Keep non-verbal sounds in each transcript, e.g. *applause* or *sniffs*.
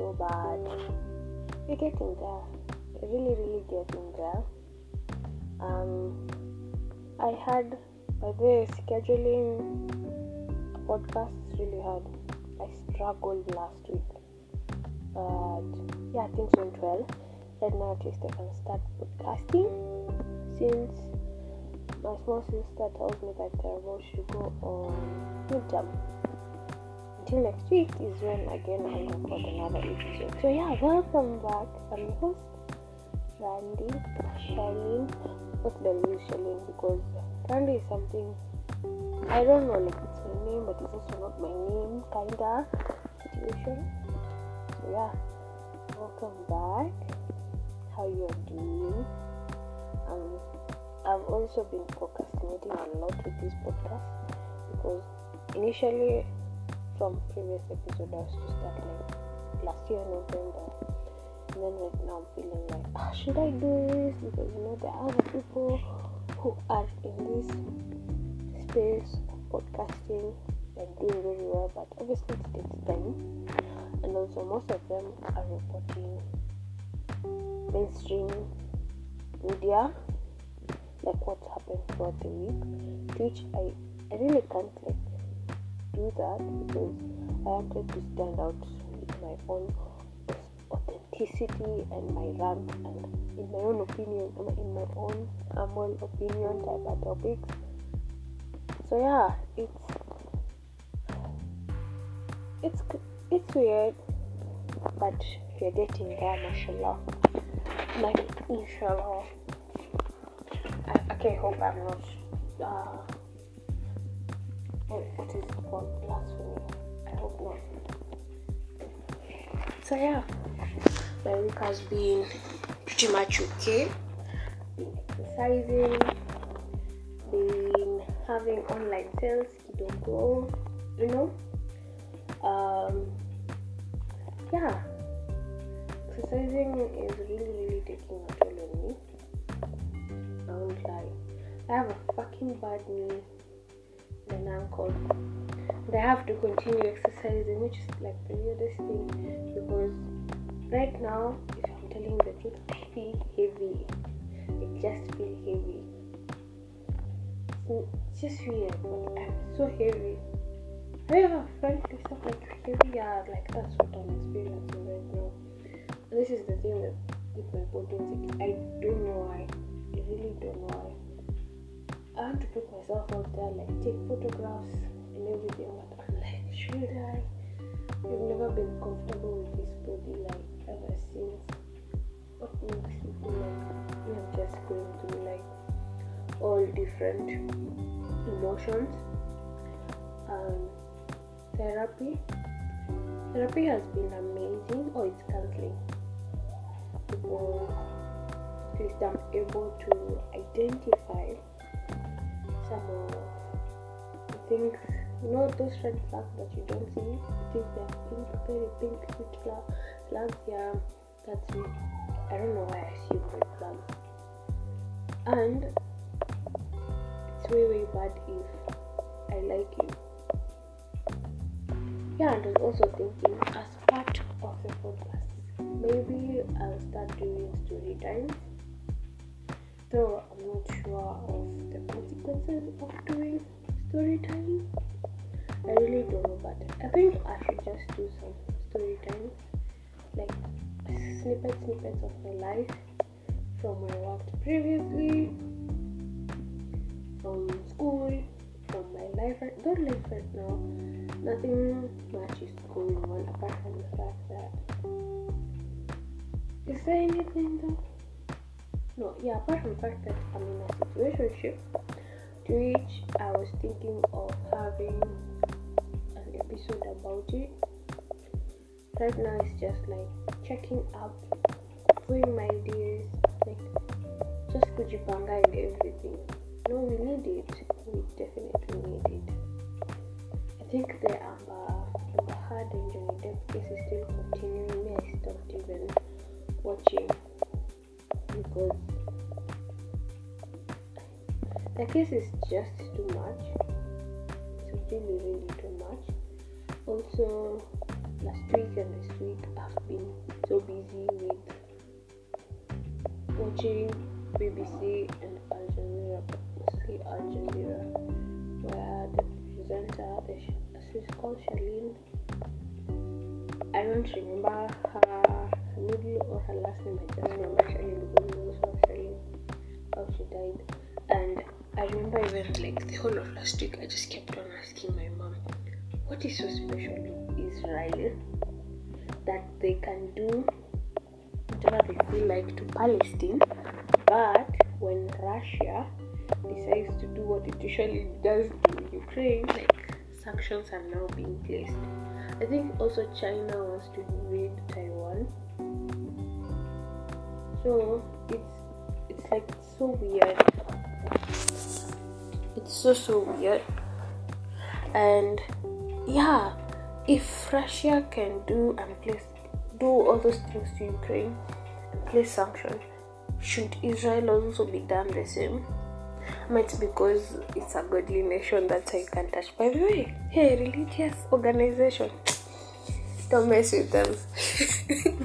so bad. We're getting there. We're really, really getting there. Um, I had by the way, scheduling is really hard. I struggled last week, but yeah, things went well. And now at least I can start podcasting since my small sister told me that they're about to go on midterm. Until next week is when again I'll record another episode. So yeah, welcome back. I'm your host, Randy Charlene. What's the news, Charlene? Because Randy is something I don't know, like it's my name, but it's also not my name, kinda situation. So yeah, welcome back. How you are doing? Um, I've also been procrastinating a lot with this podcast because initially, from previous episode, I was to start like last year November, and then right now I'm feeling like, ah, should I do this? Because you know there are other people who are in this space of podcasting and doing very well, but obviously it takes time, and also most of them are reporting mainstream media like what's happened throughout the week which I, I really can't like do that because I wanted to stand out with my own authenticity and my rant and in my own opinion in my own humble opinion type of topics. So yeah it's it's it's weird but we're getting there mashallah. Like inshallah. I, okay hope i'm not uh what is it called blasphemy. I hope not. So yeah. My week has been pretty much okay. Been exercising. Been having online sales kidogo you know. Um yeah. Exercising is really really taking a toll on me. I won't lie. I have a fucking bad knee and i have to continue exercising which is like the weirdest thing because right now if i'm telling the truth i feel heavy. I just feel heavy. It's just weird but i'm so heavy. Have friend who stuff like heavy yeah like that's what i'm experiencing right now. This is the thing with, with my body i don't know why. I really don't know why i want to put myself out there like take photographs and everything but i'm like should i? I've never been comfortable with this body like ever since. What makes me feel like i'm just going through like all different emotions? Um therapy. Therapy has been amazing. Oh it's counseling. Because at least i'm able to identify some of things know those red flags that you don't see. You think they're pink very pink sweet flag flags yeah that's me i don't know why i see red flags and it's way way bad if i like you. Yeah and I was also thinking as part of the podcast maybe I'll start doing story times though I'm not sure of the consequences of doing story time I really don't know but I think I should just do some story times like snippet snippets of my life from I worked previously from school from my life right, not life right now. Nothing much is going on apart from the fact that is there anything though? No, yeah, apart from the fact that I'm in a situationship to which I was thinking of having an episode about it. Right now it's just like checking up, doing my ideas, like just kujipanga and everything. No, we need it. We definitely need it. I think the Amber, Amber uh, Heard and Johnny Depp case is still case is just too much. It's really, really too much. Also, last week and this week I've been so busy with watching BBC and Al Jazeera, mostly Al Jazeera, where the presenter, she's called Charlene. I don't remember her middle or her last name. I just remember remember even like the whole of last week, I just kept on asking my mom, what is so special with Israel that they can do whatever they feel like to Palestine, but when Russia decides to do what it usually does to Ukraine, like sanctions are now being placed. I think also China wants to invade Taiwan. So it's it's like so weird. It's so so weird. And yeah, if Russia can do and place do all those things to Ukraine and place sanctions, should Israel also be done the same? Might because it's a godly nation that I can touch. By the way, hey, religious organization, *laughs* don't mess with them.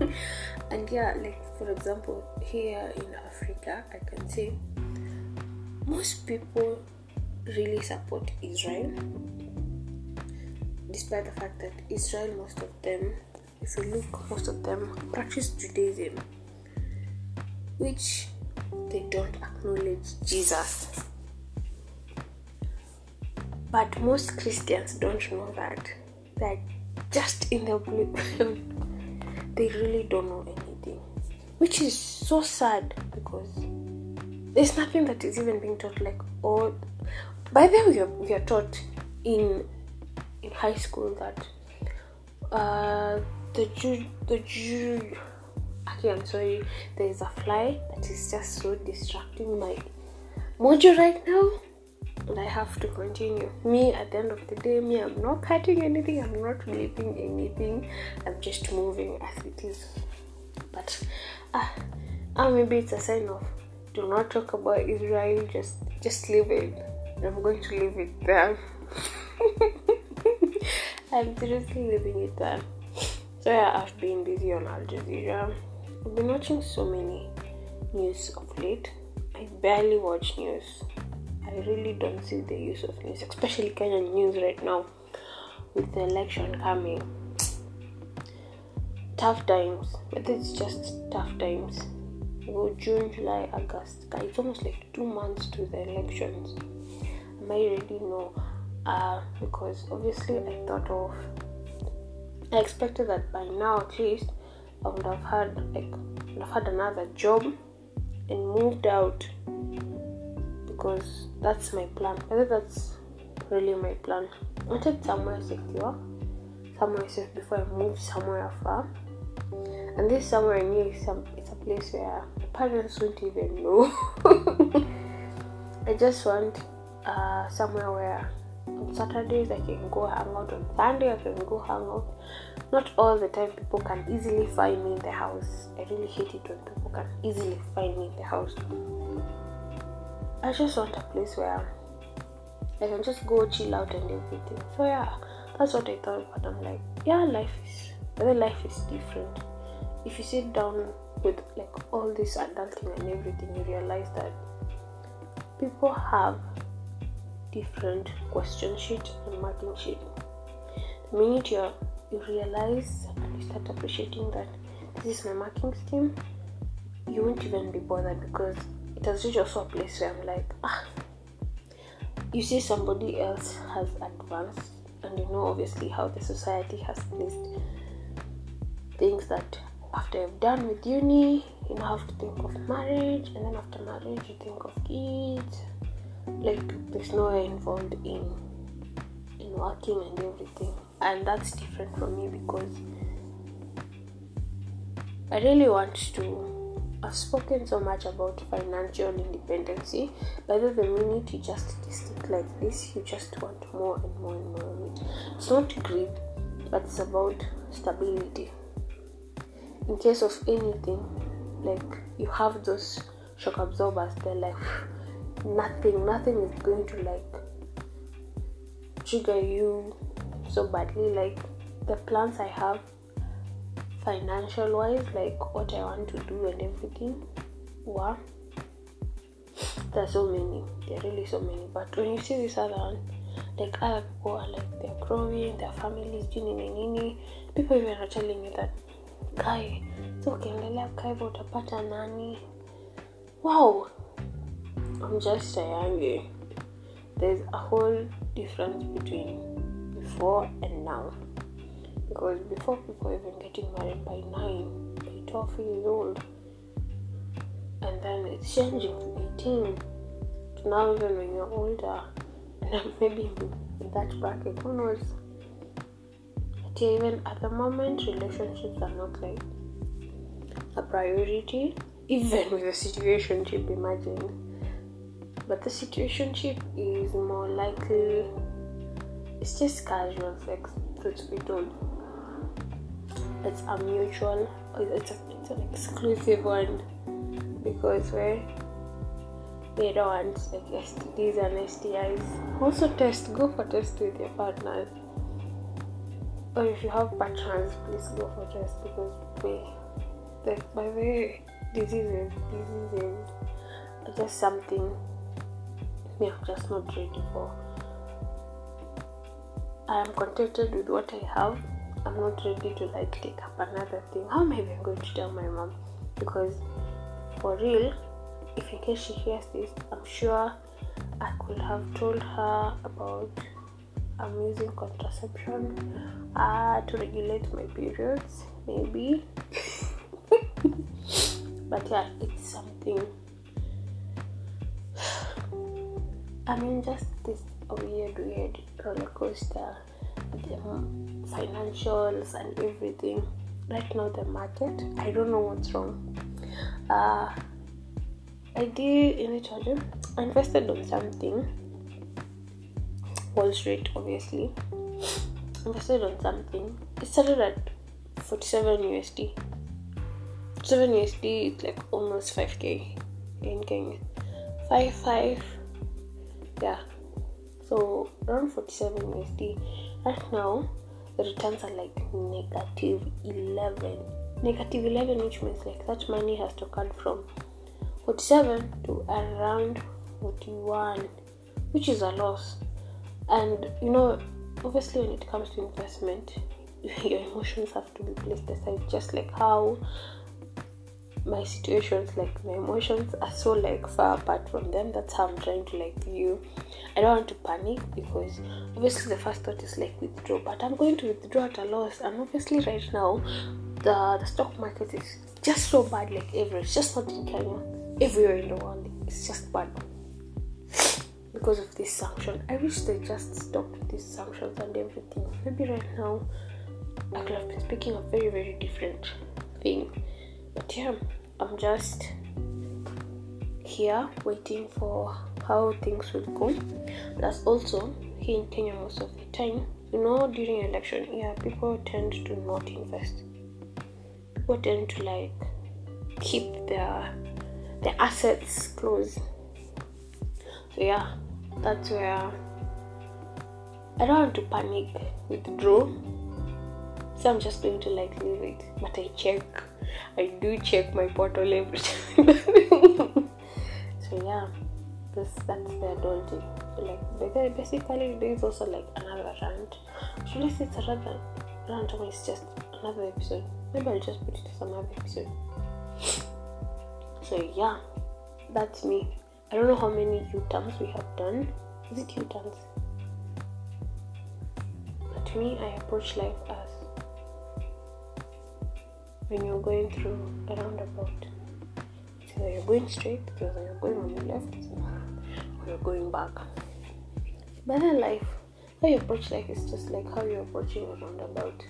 *laughs* and yeah, like for example, here in Africa, I can say most people really support Israel, despite the fact that Israel, most of them, if you look, most of them practice Judaism, which they don't acknowledge Jesus. But most Christians don't know that. They're just in the *laughs* they really don't know anything. Which is so sad because there's nothing that is even being taught like oh by the way we are, taught in in high school that uh the Jew the Jew okay I'm sorry there is a fly that is just so distracting my mojo right now and I have to continue. Me at the end of the day, me I'm not cutting anything, I'm not leaving anything, I'm just moving as it is. But ah, uh, maybe it's a sign of do not talk about Israel, just just leave it. I'm going to leave it there. *laughs* I'm seriously leaving it there. So yeah, I've been busy on Al Jazeera. I've been watching so many news of late. I barely watch news. I really don't see the use of news, especially Kenyan news right now with the election coming. Tough times, but it's just tough times. Go June, July, August. It's almost like two months to the elections. I already know uh, because obviously I thought of, I expected that by now at least I would have had like would have had another job and moved out because that's my plan. I think that's really my plan. I wanted somewhere secure, somewhere safe before I move somewhere far. And this somewhere I knew is some it's a place where my parents won't even know. *laughs* I just want uh, somewhere where on Saturdays I can go hang out, on Sunday I can go hang out. Not all the time people can easily find me in the house. I really hate it when people can easily find me in the house. I just want a place where I can just go chill out and everything. So yeah, that's what I thought. But I'm like, yeah, life is, the life is different. If you sit down with like all this adulting and everything, you realize that people have different question sheet and marking sheet. The minute you you realize and you start appreciating that this is my marking scheme, you won't even be bothered because it has reached also a place where I'm like, ah, you see somebody else has advanced, and you know obviously how the society has placed things that after you've done with uni, you now have to think of marriage, and then after marriage, you think of kids. Like there's no way involved in in working and everything, and that's different for me because I really want to I've spoken so much about financial independency, but the minute you just stick like this, you just want more and more and more of it. It's not greed, but it's about stability. In case of anything, like you have those shock absorbers, they're like nothing, nothing is going to like trigger you so badly. Like the plans I have financial wise, like what I want to do and everything. Wow. There's so many. There are really so many. But when you see this other one, like other people are like they're growing, their families doing nini. People even are telling you that kai so ukiendelea kai utapata nani. Wow. I'm just saying eh, there's a whole difference between before and now. Because before people even getting married by nine, by twelve years old, and then it's changing to eighteen now even when you're older, and *laughs* maybe in that bracket, who knows? But yeah, even at the moment, relationships are not like a priority, *laughs* even with the situation situationship. Imagine but the situationship is more likely it's just casual sex truth be told it's a mutual it's, a, it's an exclusive one because they don't want like STDs and STIs also test go for test with your partners or if you have partners please go for test because we like by the way diseases diseases are just something me I'm just not ready for. I am contented with what I have. I'm not ready to like take up another thing. How am I even going to tell my mom? Because for real, if in case she hears this, I'm sure I could have told her about I'm using contraception uh, to regulate my periods, maybe. *laughs* but yeah, it's something I mean, just this weird, weird roller coaster, the financials and everything. Right now, the market, I don't know what's wrong. Uh, I did in it, I invested on something. Wall Street, obviously. *sniffs* Invested on something. It started at 47 USD. 7 USD, it's like almost 5k in Kenya. 5 5 yeah. So around 47 usd right now the returns are like negative 11 negative 11 which means like that money has to cut from 47 to around 41 which is a loss. And you know obviously when it comes to investment *laughs* your emotions have to be placed aside just like how my situations like my emotions are so like far apart from them. That's how i'm trying to like view. I don't want to panic because obviously the first thought is like withdraw. But i'm going to withdraw at a loss. And obviously right now the the stock market is just so bad like everywhere. It's just not in kenya. Everywhere in the world it's just bad *sniffs* because of this sanction. I wish they just stopped these sanctions and everything. Maybe right now i could have been speaking a very very different thing. But yeah i'm just here waiting for how things will go. That's also here in kenya most of the time. You know during election yeah people tend to not invest. People tend to like keep their their assets close. So yeah that's where i don't want to panic withdraw so i'm just going to like leave it but i check I do check my portal every *laughs* time. so yeah, this that's the adulting. Like basically there is also like another rant. Should I say it's another rant or it's just another episode? Maybe I'll just put it as another episode. So yeah, that's me. I don't know how many U-turns we have done. Is it U-turns? But to me, I approach life as when you're going through a roundabout. It's either you're going straight, it's either you're going on the left, or you're going back. But in life, how you approach life is just like how you're approaching a roundabout.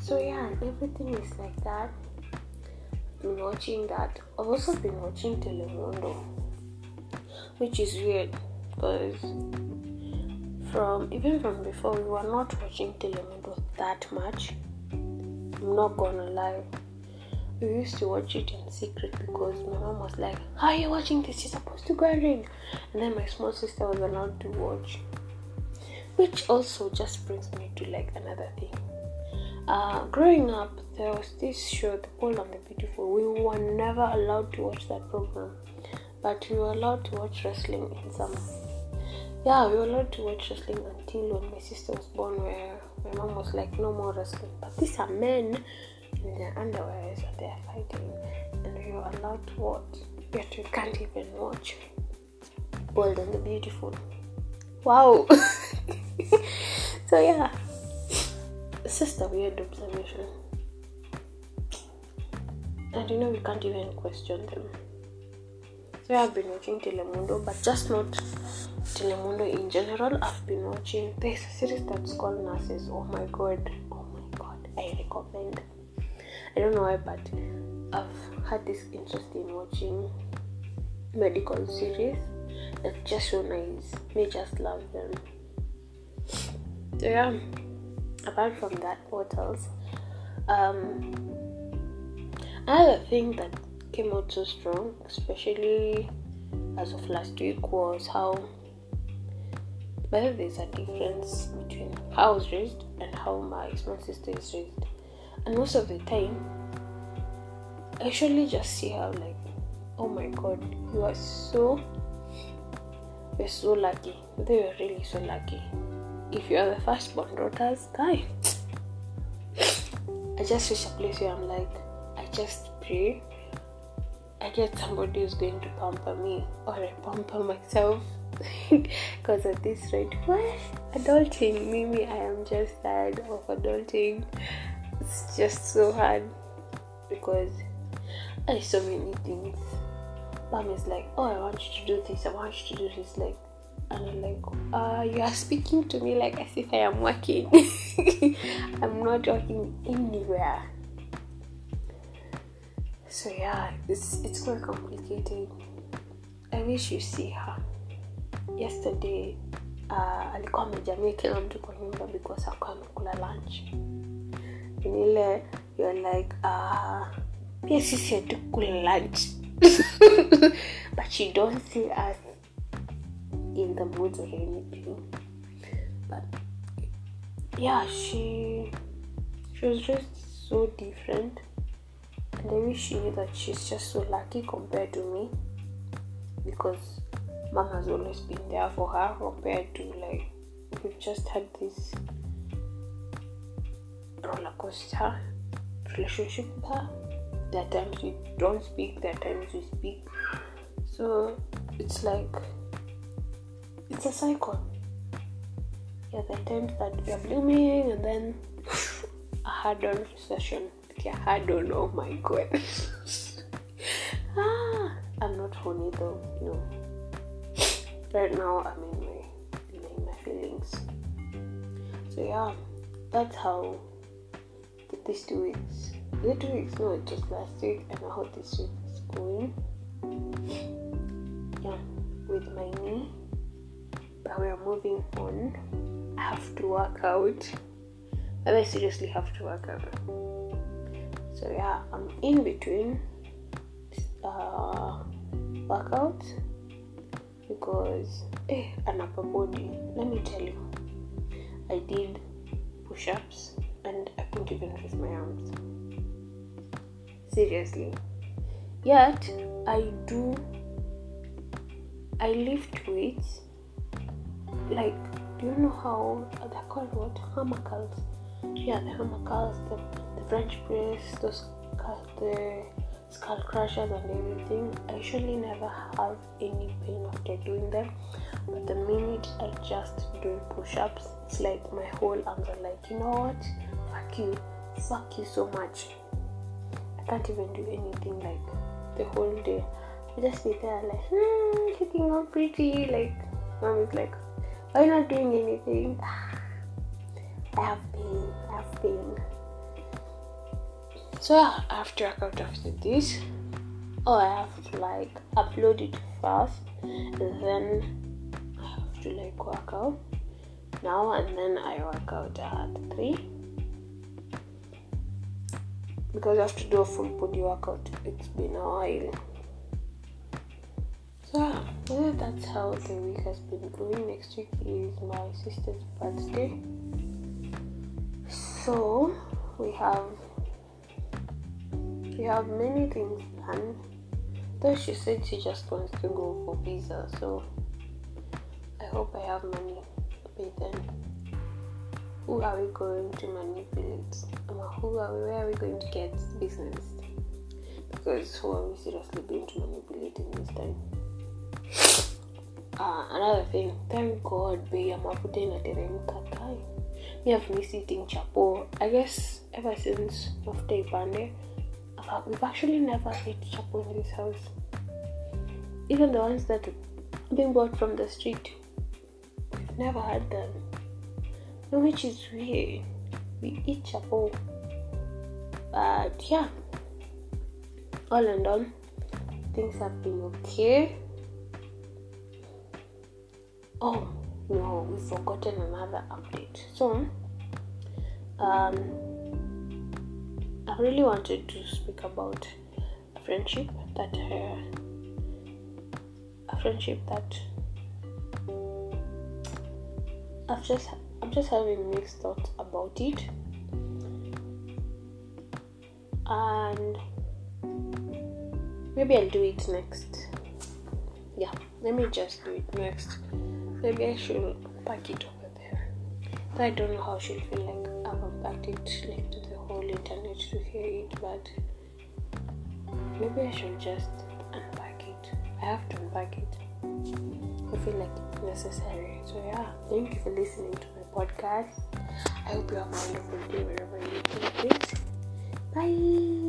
So yeah, everything is like that. I've been watching that. I've also been watching Telemundo, which is weird because from even from before we were not watching Telemundo that much I'm not gonna lie. We used to watch it in secret because my mom was like, How are you watching this? You're supposed to go and read. And then my small sister was allowed to watch. which also just brings me to like another thing. Uh, growing up, there was this show, The Bold and the Beautiful. We were never allowed to watch that program, but we were allowed to watch wrestling in summer. Yeah, we were allowed to watch wrestling until when my sister was born, where my mom was like, no more wrestling. But these are men in their underwear and they're fighting, and were allowed to watch. Yet we can't even watch Bold and the Beautiful. Wow. *laughs* so yeah, it's just a weird observation. And you know we can't even question them. So I've been watching Telemundo, but just not Telemundo in general. I've been watching a series that's called Nurses. Oh my god, oh my god, I recommend. I don't know why, but I've had this interest in watching medical series. It's just so nice. Me just love them. So yeah. Apart from that, what else? Um, another thing that came out so strong, especially as of last week, was how whether there's a difference between how I was raised and how my small sister is raised. And most of the time, I actually just see how like, oh my god, you are so you're so lucky. They were really so lucky. If you are the firstborn daughters, guy. *laughs* I just reach a place where I'm like, I just pray. I get somebody who's going to pamper me, or I pamper myself. Because at this rate, what adulting? Mimi, I am just tired of adulting. It's just so hard because I so many things mom is like, Oh, I want you to do this, I want you to do this. Like, and I'm like, uh, You are speaking to me like as if I am working. *laughs* I'm not working anywhere. So, yeah, it's, it's quite complicated. I wish you see her. Yesterday, uh, alikuwa amejamia kila mtu kwa nyumba because akuwa amekula lunch ile you're like uh, pia sisi hatukula lunch *laughs* but you don't see us in the mood or anything. But yeah, she she was just so different, and I wish she that she's just so lucky compared to me because mom has always been there for her compared to like we've just had this roller coaster relationship with her there are times we don't speak, there are times we speak. So it's like it's a cycle. Yeah, there are times that we are blooming and then a hard on recession. Hard on oh my god. *laughs* ah I'm not funny though, no. Right now I'm in my in my feelings. So yeah, that's how these two weeks the two weeks no was last week and I hope this week is going yeah with my knee but we are moving on I have to work out I seriously have to work out so yeah I'm in between uh workouts because eh, an upper body let me tell you. I did push-ups and I couldn't even raise my arms. Seriously. Yet i do i lift weights. Like do you know how they're called what? Hammer curls yeah the hammer curls the, the french press those the skull crushers and everything i usually never have any pain after doing them but the minute i just do push-ups it's like my whole arms are like you know what fuck you fuck you so much I can't even do anything like the whole day. I just sit there like, hmm, looking all pretty. Like, mom is like, why not doing anything? *sighs* I have pain. I have pain. So after I cut after this, oh, I have to like upload it fast, and then I have to like work out now, and then I work out at three because I have to do a full body workout. It's been a while. yeah, that's how the week has been going. Next week is my sister's birthday. So we have we have many things planned. Though she said she just wants to go for visa, so I hope I have money by then. Who are we going to manipulate? Who are we, where are we going to get business? Because who are we seriously going to manipulate in this time? Uh, another thing, thank God bei ya mafuta inateremka kai. Me have missed eating chapo. I guess ever since mafuta ipande, we've actually never ate chapo in this house. Even the ones that being bought from the street, we've never had them. Which is weird. We eat chapo, but yeah, all in all, things have been okay. Oh no, we've forgotten another update. So, um, I really wanted to speak about friendship that uh, a friendship that I've just I'm just having mixed thoughts about it, and maybe I'll do it next. Yeah, let me just do it next. Maybe I should pack it over there. I don't know how she'll feel like I've unpacked it like to the internet to hear it, but maybe I should just unpack it. I have to unpack it. I feel like it's necessary. So yeah, thank you for listening to my podcast. I hope you have a wonderful day wherever you take it. Bye.